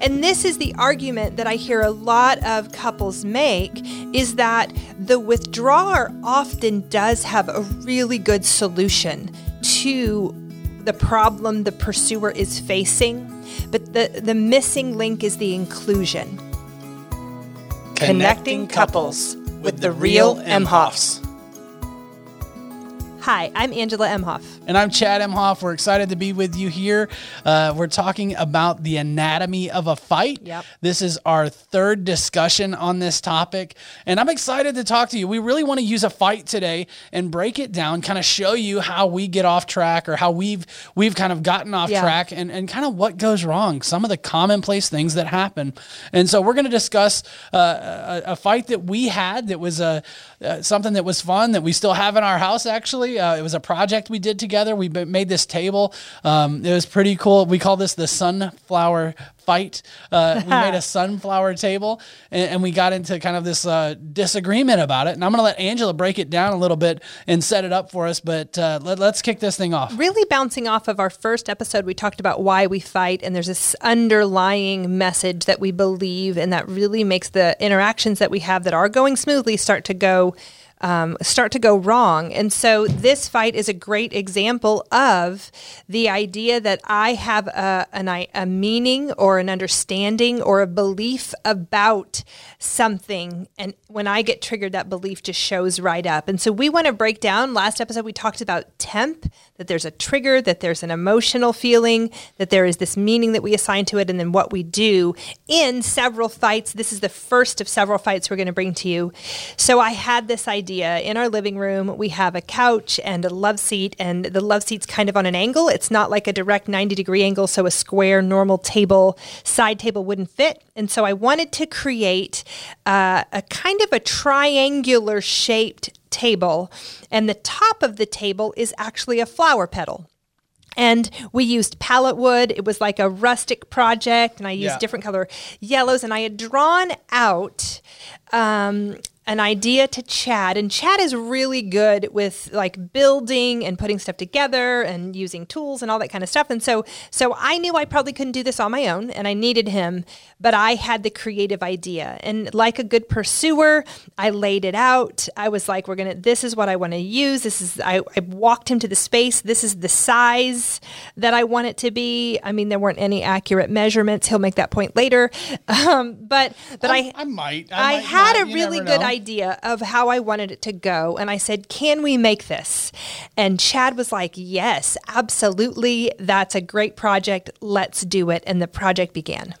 And this is the argument that I hear a lot of couples make is that the withdrawer often does have a really good solution to the problem the pursuer is facing, but the, the missing link is the inclusion. Connecting couples with the real Emhoffs. Hi, I'm Angela Emhoff. And I'm Chad Emhoff. We're excited to be with you here. Uh, we're talking about the anatomy of a fight. Yep. This is our third discussion on this topic. And I'm excited to talk to you. We really want to use a fight today and break it down, kind of show you how we get off track or how we've we've kind of gotten off Yeah. track and, and kind of what goes wrong, some of the commonplace things that happen. And so we're going to discuss uh, a, a fight that we had that was a, uh, something that was fun that we still have in our house, actually. Uh, it was a project we did together. We made this table. Um, it was pretty cool. We call this the sunflower fight. Uh, we made a sunflower table and, and we got into kind of this uh, disagreement about it. And I'm going to let Angela break it down a little bit and set it up for us. But uh, let, let's kick this thing off. Really bouncing off of our first episode, we talked about why we fight, and there's this underlying message that we believe, and that really makes the interactions that we have that are going smoothly start to go. Um, start to go wrong. And so this fight is a great example of the idea that I have a, an, a meaning or an understanding or a belief about something. And when I get triggered, that belief just shows right up. And so we want to break down. Last episode, we talked about temp, that there's a trigger, that there's an emotional feeling, that there is this meaning that we assign to it, and then what we do in several fights. This is the first of several fights we're going to bring to you. So I had this idea in our living room. We have a couch and a love seat, and the love seat's kind of on an angle. It's not like a direct 90 degree angle, so a square, normal table, side table wouldn't fit. And so I wanted to create uh, a kind of a triangular shaped table, and the top of the table is actually a flower petal. And we used pallet wood. It was like a rustic project, and I used Yeah. different color yellows. And I had drawn out um, an idea to Chad, and Chad is really good with like building and putting stuff together and using tools and all that kind of stuff. And so, so I knew I probably couldn't do this on my own, and I needed him. But I had the creative idea, and like a good pursuer, I laid it out. I was like, "We're gonna. This is what I want to use. This is." I, I walked him to the space. This is the size that I want it to be. I mean, there weren't any accurate measurements. He'll make that point later. Um, but but I, I might. I, might had not. a You really good know. Idea of how I wanted it to go. And I said, Can we make this? And Chad was like, Yes, absolutely. That's a great project. Let's do it. And the project began.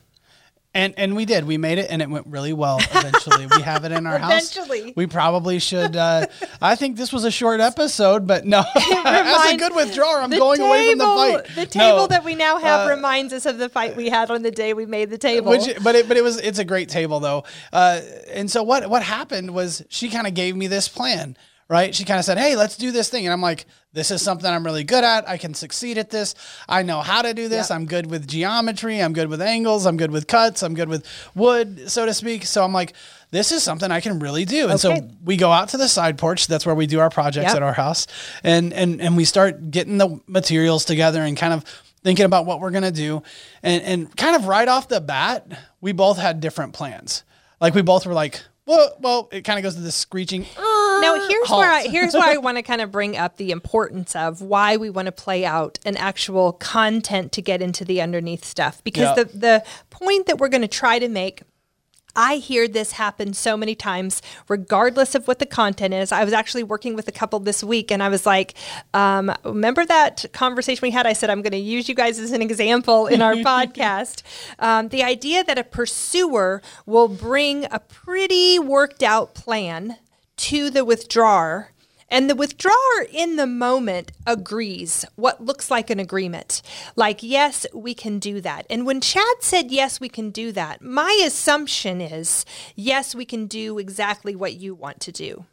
And and we did. We made it, and it went really well. Eventually, we have it in our house. Eventually. we probably should. Uh, I think this was a short episode, but no. As a good withdrawer, I'm going away from the table- fight. The table No. that we now have Uh, reminds us of the fight we had on the day we made the table. Which, but it, but it was it's a great table though. Uh, and so what what happened was she kind of gave me this plan, right? She kind of said, "Hey, let's do this thing," and I'm like, "This is something I'm really good at. I can succeed at this. I know how to do this. Yeah. I'm good with geometry. I'm good with angles. I'm good with cuts. I'm good with wood, so to speak." So I'm like. This is something I can really do, and Okay. so we go out to the side porch. That's where we do our projects Yep. at our house, and and and we start getting the materials together and kind of thinking about what we're gonna do, and and kind of right off the bat, we both had different plans. Like we both were like, well, well, it kind of goes to this screeching. Now here's where I, here's where I want to kind of bring up the importance of why we want to play out an actual content to get into the underneath stuff because Yeah. the the point that we're going to try to make I hear this happen so many times, regardless of what the content is. I was actually working with a couple this week, and I was like, um, "Remember that conversation we had? I said I'm going to use you guys as an example in our podcast. Um, the idea that a pursuer will bring a pretty worked out plan to the withdrawer." And the withdrawer in the moment agrees what looks like an agreement. Like, yes, we can do that. And when Chad said, yes, we can do that, my assumption is, yes, we can do exactly what you want to do.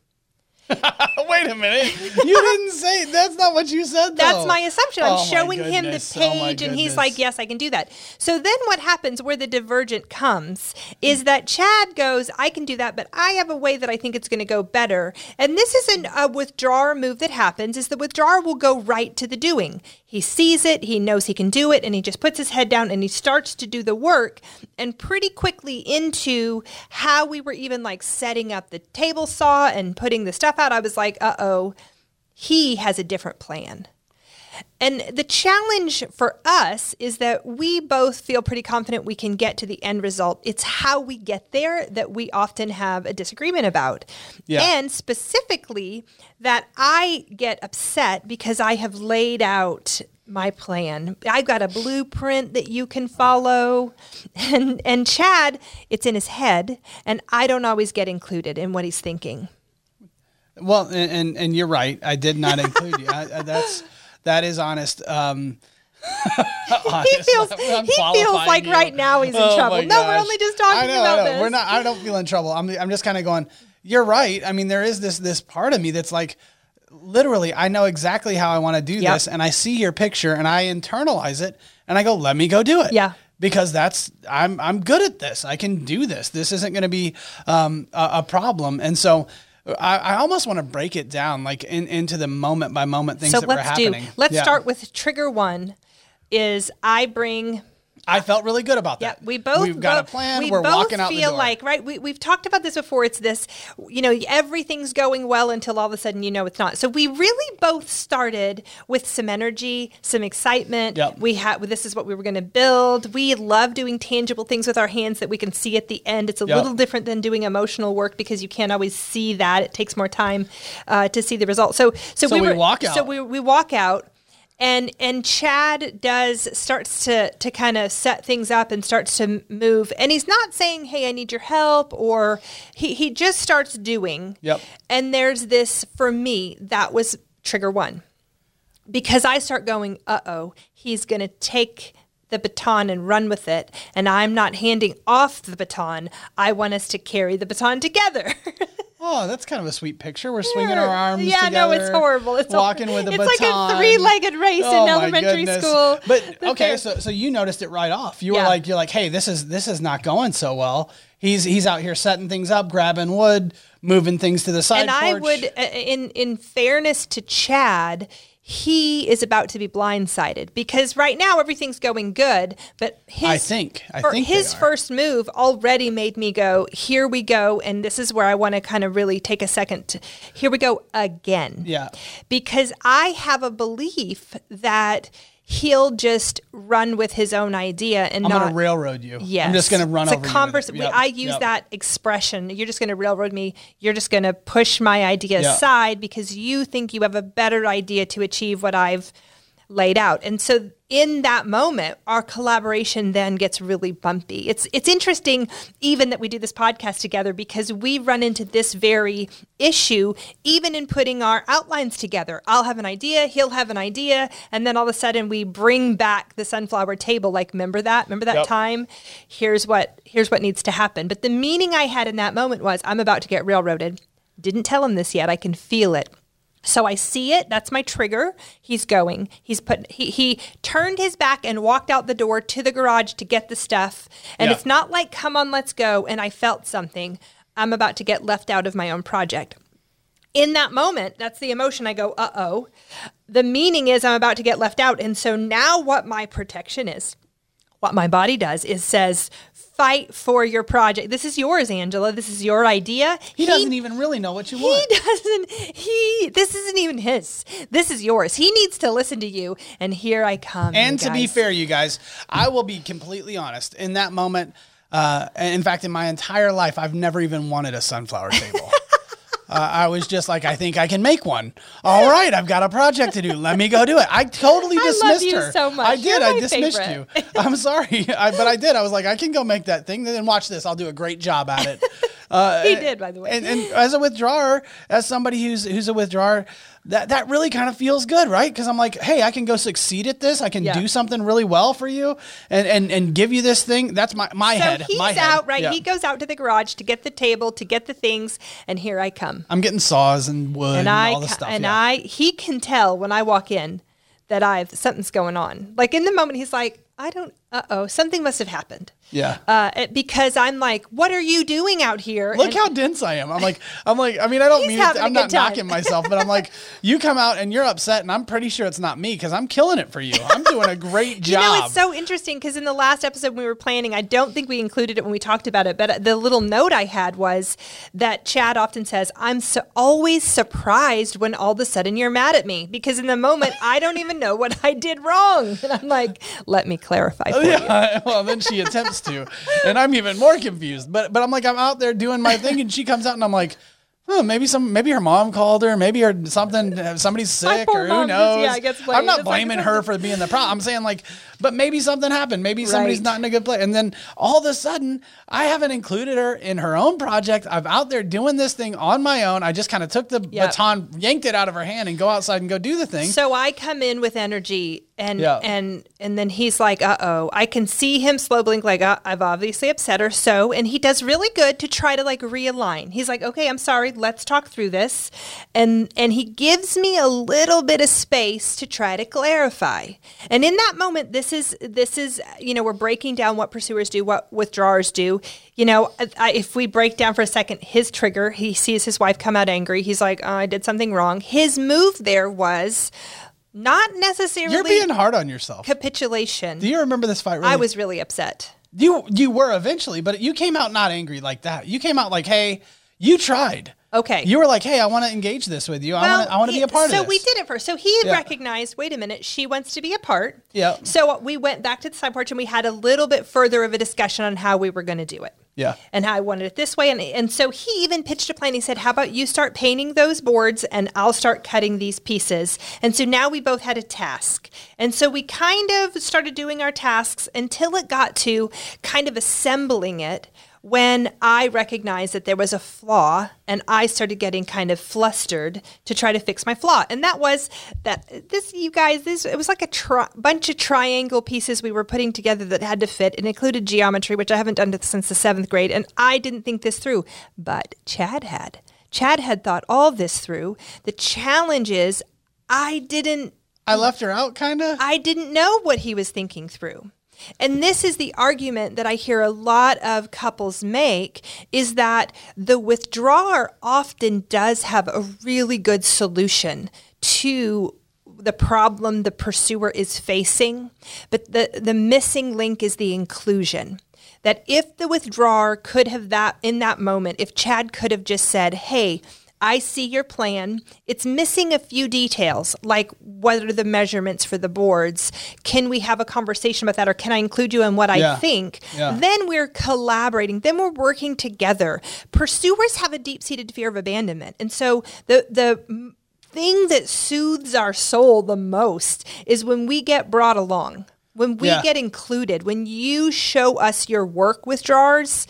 Wait a minute, you didn't say that's not what you said. Though. That's my assumption. I'm Oh my showing him the goodness. Oh page, and he's like, "Yes, I can do that." So then, what happens where the divergent comes is that Chad goes, "I can do that, but I have a way that I think it's going to go better." And this isn't a withdrawer move that happens. Is the withdrawer will go right to the doing. He sees it, he knows he can do it, and he just puts his head down and he starts to do the work. And pretty quickly into how we were even like setting up the table saw and putting the stuff out, I was like, uh oh, he has a different plan. And the challenge for us is that we both feel pretty confident we can get to the end result. It's how we get there that we often have a disagreement about. Yeah. And specifically, that I get upset because I have laid out my plan. I've got a blueprint that you can follow. And and Chad, it's in his head, and I don't always get included in what he's thinking. Well, and, and and you're right. I did not include you. I, that's that is honest. Um, he feels he feels like you. right now he's in Oh trouble. No, we're only just talking know, about this. We're not. I don't feel in trouble. I'm. I'm just kind of going. You're right. I mean, there is this this part of me that's like, literally, I know exactly how I want to do Yep. this, and I see your picture, and I internalize it, and I go, let me go do it. Yeah. Because that's I'm I'm good at this. I can do this. This isn't going to be um, a, a problem, and so. I, I almost want to break it down, like in, into the moment by moment things so that were let's do. happening. Let's Yeah. start with trigger one. Is I bring I felt really good about that. Yeah, we both we've got a plan. We We're both walking out feel like right. We we've talked about this before. It's this, you know, everything's going well until all of a sudden you know it's not. So we really both started with some energy, some excitement. Yep. We had this is what we were going to build. We love doing tangible things with our hands that we can see at the end. It's a Yep. little different than doing emotional work because you can't always see that. It takes more time uh, to see the result. So so, So we, we were, walk So we we walk out and and Chad does starts to to kind of set things up and starts to move. And he's not saying hey I need your help or he he just starts doing. Yep. and there's this for me that was trigger 1 because I start going uh-oh he's going to take the baton and run with it and I'm not handing off the baton I want us to carry the baton together Oh, that's kind of a sweet picture. We're swinging our arms Yeah, together. no, it's horrible. It's walking hor- with a baton. it's baton. like a three-legged race Oh, in elementary goodness. school. But okay, so so you noticed it right off. You were Yeah. like, you're like, hey, this is this is not going so well. He's he's out here setting things up, grabbing wood, moving things to the side. and I would, uh, in in fairness to Chad, he is about to be blindsided because right now everything's going good, but his I think- I think his first move already made me go, here we go, and this is where I want to kind of really take a second. To, here we go again. Yeah. because I have a belief that he'll just run with his own idea and I'm not gonna railroad you. Yes. I'm just gonna run it's over a converse- Yep, I use yep. that expression. You're just going to railroad me. You're just going to push my idea Yeah. aside because you think you have a better idea to achieve what I've laid out. And so in that moment, our collaboration then gets really bumpy. It's it's interesting even that we do this podcast together because we run into this very issue even in putting our outlines together. I'll have an idea, he'll have an idea, and then all of a sudden we bring back the sunflower table like remember that? Remember that Yep. time? Here's what here's what needs to happen. But the meaning I had in that moment was I'm about to get railroaded. Didn't tell him this yet. I can feel it. So I see it. That's my trigger. He's going. He's put. He he turned his back and walked out the door to the garage to get the stuff. And Yeah. it's not like, "Come on, let's go." And I felt something. I'm about to get left out of my own project. In that moment, that's the emotion. I go, "Uh oh." The meaning is I'm about to get left out. And so now, what my protection is, what my body does, is says, "Fight for your project. This is yours, Angela. This is your idea." He doesn't even really know what you He want. He doesn't. He. This isn't even his. This is yours. He needs to listen to you. And here I come. And to be fair, you guys, I will be completely honest. In that moment, uh, in fact, in my entire life, I've never even wanted a sunflower table. uh, I was just like, I think I can make one. All right, I've got a project to do. Let me go do it. I totally I dismissed you her. so much. I did. I dismissed favorite. you. I'm sorry, I, but I did. I was like, I can go make that thing. Then watch this. I'll do a great job at it. Uh, He did, by the way. And, and as a withdrawer, as somebody who's who's a withdrawer, that that really kind of feels good, right? Because I'm like, hey, I can go succeed at this. I can Yeah. do something really well for you, and and and give you this thing. That's my my So head. he's my head. out, right? Yeah. He goes out to the garage to get the table, to get the things, and here I come. I'm getting saws and wood and, And I all the stuff. and yeah. I he can tell when I walk in that I've something's going on. Like in the moment, he's like, I don't. Uh oh, something must have happened. Yeah. Uh, it- because I'm like, what are you doing out here? Look And- how dense I am. I'm like, I'm like, I mean, I don't mean it, I'm not time. knocking myself, but I'm like, you come out and you're upset, and I'm pretty sure it's not me because I'm killing it for you. I'm doing a great job. You know, it's so interesting because in the last episode we were planning, I don't think we included it when we talked about it, but the little note I had was that Chad often says, I'm so always surprised when all of a sudden you're mad at me because in the moment I don't even know what I did wrong. And I'm like, let me clarify for you. yeah, well, then she attempts to, and I'm even more confused. But but I'm like, I'm out there doing my thing, and she comes out, and I'm like. Oh, maybe some, maybe her mom called her, maybe her something, uh, somebody's sick, or who knows. yeah, gets blamed. I'm not It's blaming something- her for being the problem. I'm saying like, but maybe something happened. Maybe somebody's Right. not in a good place. And then all of a sudden, I haven't included her in her own project. I'm out there doing this thing on my own. I just kind of took the Yep. baton, yanked it out of her hand, and go outside and go do the thing. So I come in with energy and Yeah. and and then he's like, "Uh oh." I can see him slow blink like, uh, "I've obviously upset her." So, and he does really good to try to like realign. He's like, "Okay, I'm sorry. Let's talk through this." And and he gives me a little bit of space to try to clarify. And in that moment, this is this is you know we're breaking down what pursuers do, what withdrawers do. You know, I, if we break down for a second, his trigger, he sees his wife come out angry. He's like, oh, "I did something wrong." His move there was not necessarily You're being hard on yourself. capitulation. Do you remember this fight? Really? I was really upset. You you were eventually, but you came out not angry like that. You came out like, hey, you tried. Okay. You were like, hey, I want to engage this with you. I want to I want to be a part so of this. So we did it first. So he Yeah. recognized, wait a minute, she wants to be a part. Yeah. So we went back to the side porch and we had a little bit further of a discussion on how we were going to do it. Yeah. And how I wanted it this way. And, and so he even pitched a plan. He said, How about you start painting those boards and I'll start cutting these pieces? And so now we both had a task. And so we kind of started doing our tasks until it got to kind of assembling it when I recognized that there was a flaw and I started getting kind of flustered to try to fix my flaw. And that was that this, you guys, this, it was like a tri- bunch of triangle pieces we were putting together that had to fit. It included geometry, which I haven't done since the seventh grade. And I didn't think this through, but Chad had. Chad had thought all this through. The challenge is I didn't I left her out, kind of. I didn't know what he was thinking through. And this is the argument that I hear a lot of couples make is that the withdrawer often does have a really good solution to the problem the pursuer is facing, but the, the missing link is the inclusion. That if the withdrawer could have that in that moment, if Chad could have just said, Hey, I see your plan. It's missing a few details, like what are the measurements for the boards? Can we have a conversation about that, or can I include you in what Yeah. I think? Yeah. Then we're collaborating. Then we're working together. Pursuers have a deep-seated fear of abandonment, and so the the thing that soothes our soul the most is when we get brought along. When we Yeah. get included, when you show us your work with withdrawers,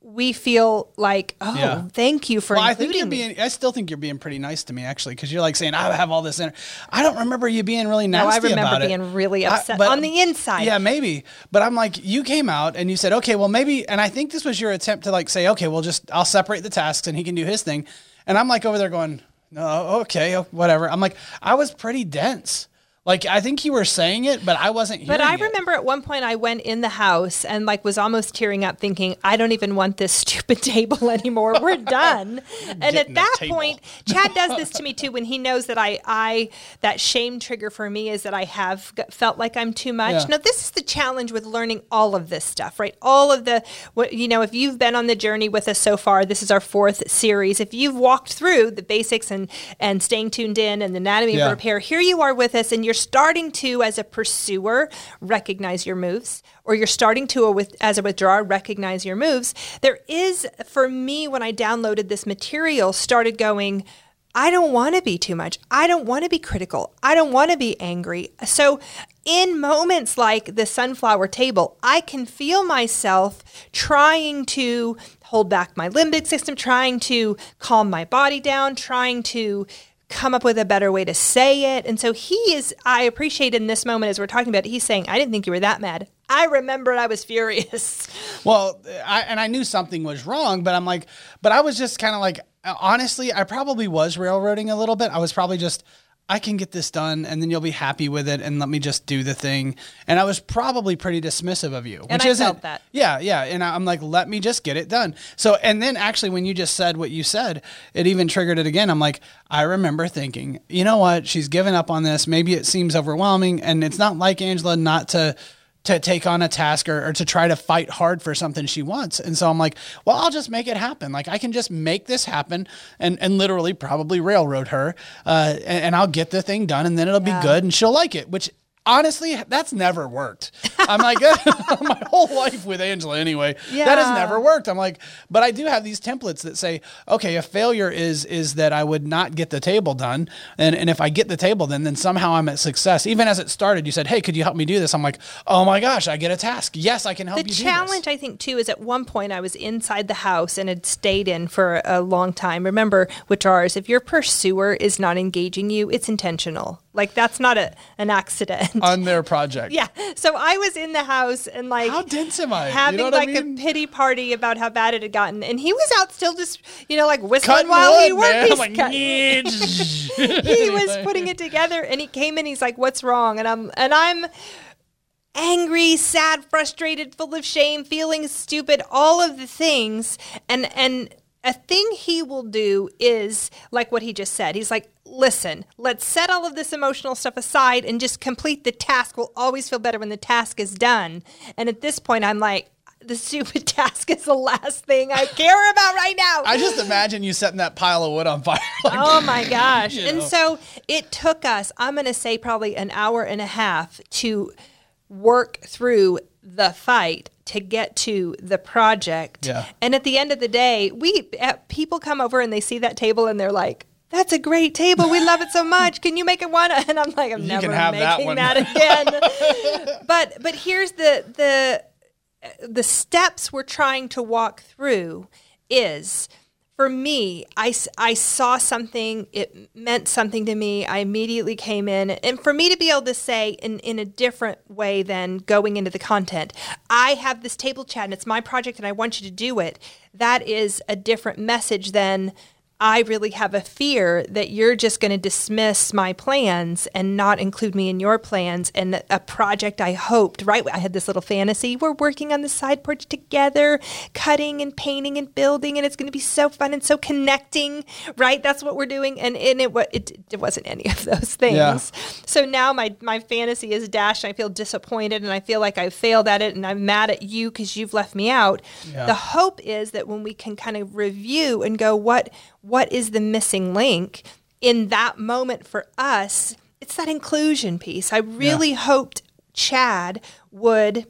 we feel like, oh, Yeah. thank you for Well, I including think you're me. being. I still think you're being pretty nice to me, actually, because you're like saying I have all this. In I don't remember you being really No, nasty I remember about it. being really I- upset but- on the inside. Yeah, maybe. But I'm like, you came out and you said, okay, well, maybe. And I think this was your attempt to like say, okay, well, just I'll separate the tasks and he can do his thing. And I'm like over there going, no, okay, oh, whatever. I'm like, I was pretty dense. Like I think you were saying it, but I wasn't hearing But I it. remember at one point I went in the house and like was almost tearing up thinking, I don't even want this stupid table anymore. We're done. and at that table. point, Chad does this to me too when he knows that I I that shame trigger for me is that I have felt like I'm too much. Yeah. Now this is the challenge with learning all of this stuff, right? All of the what you know, if you've been on the journey with us so far, this is our fourth series. If you've walked through the basics and and staying tuned in and the anatomy Yeah. of repair, here you are with us and you're starting to as a pursuer recognize your moves or you're starting to as a withdrawer recognize your moves there is for me when i downloaded this material started going i don't want to be too much. I don't want to be critical. I don't want to be angry. So in moments like the sunflower table i can feel myself trying to hold back my limbic system trying to calm my body down trying to come up with a better way to say it. And so he is, I appreciate in this moment as we're talking about it, he's saying, I didn't think you were that mad. I remembered I was furious. Well, I, and I knew something was wrong, but I'm like, but I was just kind of like, honestly, I probably was railroading a little bit. I was probably just, I can get this done and then you'll be happy with it and let me just do the thing. And I was probably pretty dismissive of you, And which I isn't felt that. Yeah, yeah. And I'm like, let me just get it done. So, and then actually, when you just said what you said, it even triggered it again. I'm like, I remember thinking, you know what? She's given up on this. Maybe it seems overwhelming. And it's not like Angela not to, to take on a task or, or to try to fight hard for something she wants. And so I'm like, well, I'll just make it happen. Like I can just make this happen and, and literally probably railroad her uh, and, and I'll get the thing done and then it'll Yeah. be good and she'll like it, which honestly, that's never worked. I'm like, my whole life with Angela anyway, that has never worked. I'm like, but I do have these templates that say, okay, a failure is is that I would not get the table done, and and if I get the table then then somehow I'm at success. Even as it started, you said, hey, could you help me do this? I'm like, oh my gosh, I get a task. Yes, I can help the you. do challenge i think too is at one point i was inside the house and had stayed in for a long time remember with ours if your pursuer is not engaging you it's intentional like that's not a, an accident on their project. yeah so i was in the house and like How dense am I? You having know what I like mean? a pity party about how bad it had gotten and he was out still just you know like whistling Cutting while he worked. He's like, he was putting uh, it together and he came in he's like what's wrong and i'm and i'm angry sad frustrated full of shame feeling stupid all of the things and and a thing he will do is like what he just said he's like listen let's set all of this emotional stuff aside and just complete the task we'll always feel better when the task is done and at this point i'm like the stupid task is the last thing i care about right now I just imagine you setting that pile of wood on fire. Like, Oh my gosh. You And so it took us, I'm going to say probably an hour and a half to work through the fight to get to the project. Yeah. And at the end of the day, we uh, people come over and they see that table and they're like, that's a great table. We love it so much. Can you make it one? And I'm like, I'm never have that making one. that again. but but here's the the the steps we're trying to walk through is for me I, I saw something it meant something to me i immediately came in and for me to be able to say in, in a different way than going into the content i have this table Chad and it's my project and i want you to do it that is a different message than I really have a fear that you're just going to dismiss my plans and not include me in your plans and a project I hoped, right? I had this little fantasy. We're working on the side porch together, cutting and painting and building, and it's going to be so fun and so connecting, right? That's what we're doing. And, and it, it, it wasn't any of those things. Yeah. So now my, my fantasy is dashed. I feel disappointed and I feel like I failed at it and I'm mad at you because you've left me out. Yeah. The hope is that when we can kind of review and go, what what is the missing link in that moment for us? It's that inclusion piece. I really hoped Chad would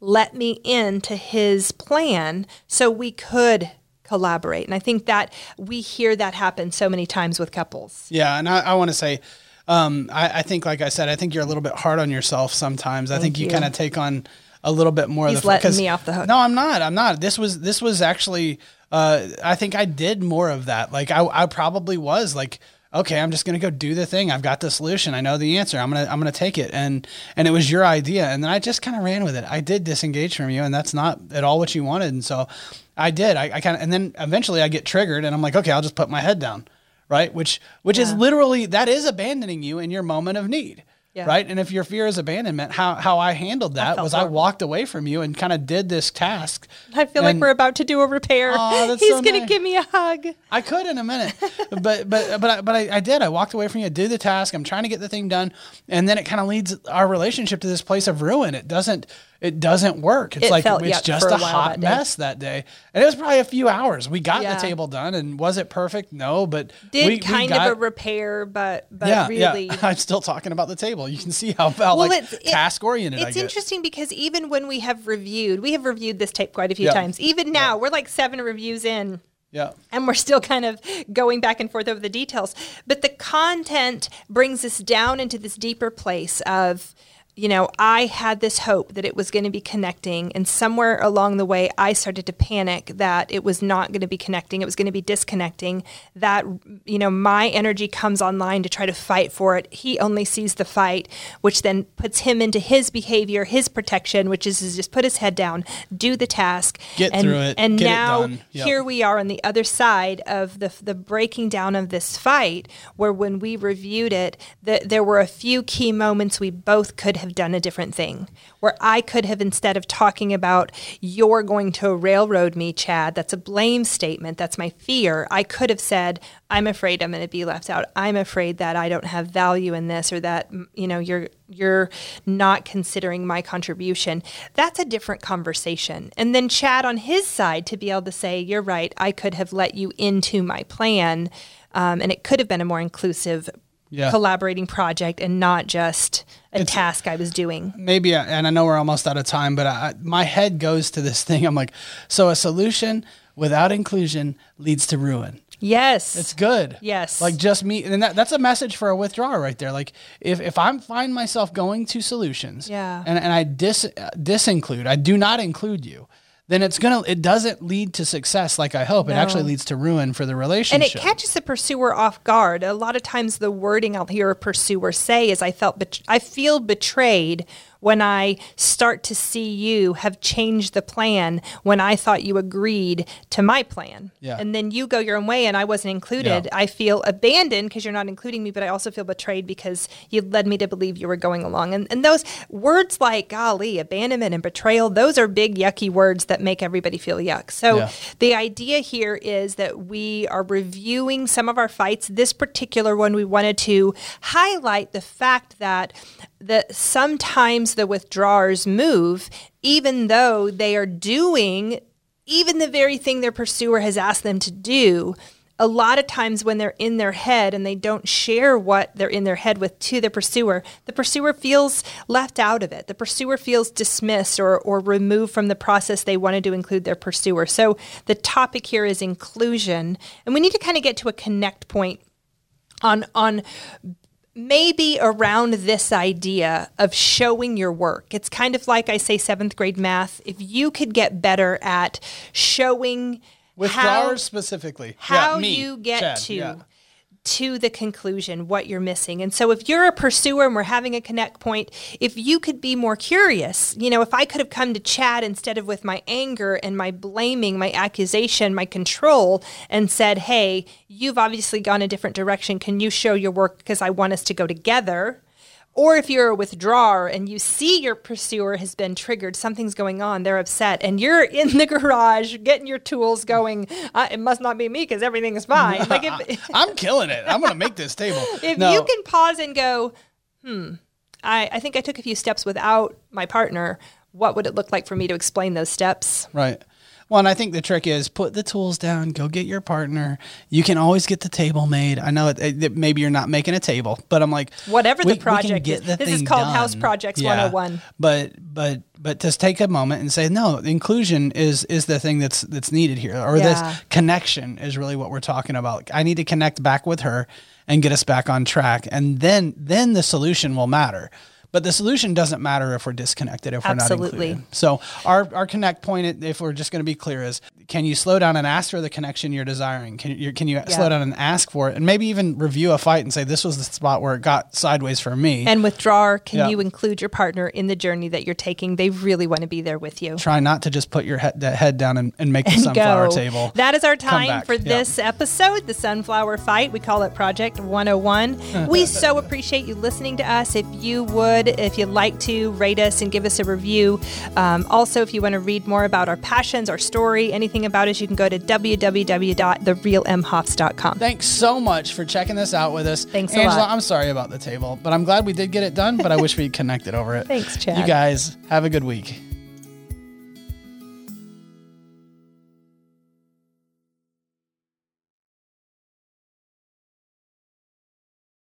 let me into his plan so we could collaborate. And I think that we hear that happen so many times with couples. Yeah, and I, I want to say, um, I, I think, like I said, I think you're a little bit hard on yourself sometimes. I think you, you. kind of take on a little bit more He's of the letting me off the hook. No, I'm not. I'm not. This was this was actually. Uh, I think I did more of that. Like I, I probably was like. Okay, I'm just gonna go do the thing. I've got the solution. I know the answer. I'm gonna I'm gonna take it. And and it was your idea. And then I just kind of ran with it. I did disengage from you, and that's not at all what you wanted. And so I did. I, I kind of and then eventually I get triggered, and I'm like, okay, I'll just put my head down right? Which which is literally that is abandoning you in your moment of need. Yeah. Right. And if your fear is abandonment, how how I handled that felt was I walked away from you and kind of did this task. I feel like we're about to do a repair. That's He's so going to nice. give me a hug. I could in a minute, but but but I, but I, I did. I walked away from you, did the task. I'm trying to get the thing done, and then it kind of leads our relationship to this place of ruin. It doesn't it doesn't work. It's It like felt, it's yeah, just a, a hot that mess that day, and it was probably a few hours. We got Yeah. the table done, and was it perfect? No, but Did we, we kind got, of a repair, but but yeah, really yeah. I'm still talking about the table. You can see how, how like it's- it- task oriented It's interesting because even when we have reviewed, we have reviewed this tape quite a few Yeah. times. Even now, we're like seven reviews in. Yeah. And we're still kind of going back and forth over the details. But the content brings us down into this deeper place of you know, I had this hope that it was going to be connecting, and somewhere along the way, I started to panic that it was not going to be connecting. It was going to be disconnecting. That, you know, my energy comes online to try to fight for it. He only sees the fight, which then puts him into his behavior, his protection, which is to just put his head down, do the task, Get and, through it, And get it now done. Yep. here we are on the other side of the the breaking down of this fight, where when we reviewed it, that there were a few key moments we both could have done a different thing. Where I could have instead of talking about you're going to railroad me, Chad, that's a blame statement, that's my fear. I could have said I'm afraid I'm going to be left out. I'm afraid that I don't have value in this, or that you know you're you're not considering my contribution. That's a different conversation. And then Chad on his side to be able to say, "You're right. I could have let you into my plan, um, and it could have been a more inclusive." Yeah. Collaborating project and not just a task I was doing. maybe, and I know we're almost out of time, but I, my head goes to this thing. I'm like, so a solution without inclusion leads to ruin. Yes. It's good. Yes. Like just me, and that, that's a message for a withdrawer right there. Like if, if I'm find myself going to solutions, Yeah. and, and I dis uh, disinclude, I do not include you, then it's gonna it doesn't lead to success like I hope. It actually leads to ruin for the relationship. And it catches the pursuer off guard. A lot of times, the wording I'll hear a pursuer say is, "I felt, bet- I feel betrayed when I start to see you have changed the plan when I thought you agreed to my plan, Yeah. and then you go your own way and I wasn't included. Yeah. I feel abandoned because you're not including me, but I also feel betrayed because you led me to believe you were going along. And and those words like golly, abandonment and betrayal, those are big yucky words that make everybody feel yuck. So Yeah. the idea here is that we are reviewing some of our fights. This particular one, we wanted to highlight the fact that that sometimes the withdrawers move, even though they are doing even the very thing their pursuer has asked them to do. A lot of times when they're in their head and they don't share what they're in their head with to the pursuer, the pursuer feels left out of it. The pursuer feels dismissed or, or removed from the process they wanted to include their pursuer. So the topic here is inclusion. And we need to kind of get to a connect point on on maybe around this idea of showing your work. It's kind of like I say seventh grade math. If you could get better at showing how, Withdrawers specifically. how Yeah, me, you get Chad, to yeah. To the conclusion what you're missing. And so if you're a pursuer and we're having a connect point, if you could be more curious, you know, if I could have come to Chad instead of with my anger and my blaming, my accusation, my control and said, "Hey, you've obviously gone a different direction. Can you show your work because I want us to go together?" Or if you're a withdrawer and you see your pursuer has been triggered, something's going on, they're upset, and you're in the garage getting your tools going, uh, it must not be me because everything is fine. Like if, I'm killing it. I'm gonna make this table. if No. you can pause and go, hmm, I, I think I took a few steps without my partner. What would it look like for me to explain those steps? Right. Well, and I think the trick is put the tools down, go get your partner. You can always get the table made. I know it, it, maybe you're not making a table, but I'm like, Whatever the we- we can project is. the This is called House done. Projects 101. But but but just take a moment and say, no, inclusion is is the thing that's that's needed here, or Yeah. this connection is really what we're talking about. I need to connect back with her and get us back on track, and then then the solution will matter. But the solution doesn't matter if we're disconnected, if we're not included. So our, our connect point, if we're just going to be clear, is can you slow down and ask for the connection you're desiring? Can you, can you slow down and ask for it? And maybe even review a fight and say, this was the spot where it got sideways for me. And withdrawer, can Yeah. you include your partner in the journey that you're taking? They really want to be there with you. Try not to just put your head, head down and, and make the and sunflower go. table. That is our time for Yeah. this episode, the Sunflower Fight. We call it Project 101. we so appreciate you listening to us. If you would, if you'd like to, rate us and give us a review. Um, also, if you want to read more about our passions, our story, anything about us, you can go to www.therealmhoffs.com. Thanks so much for checking this out with us. Thanks a Angela, lot. I'm sorry about the table, but I'm glad we did get it done, but I wish we connected over it. Thanks, Chad. You guys have a good week.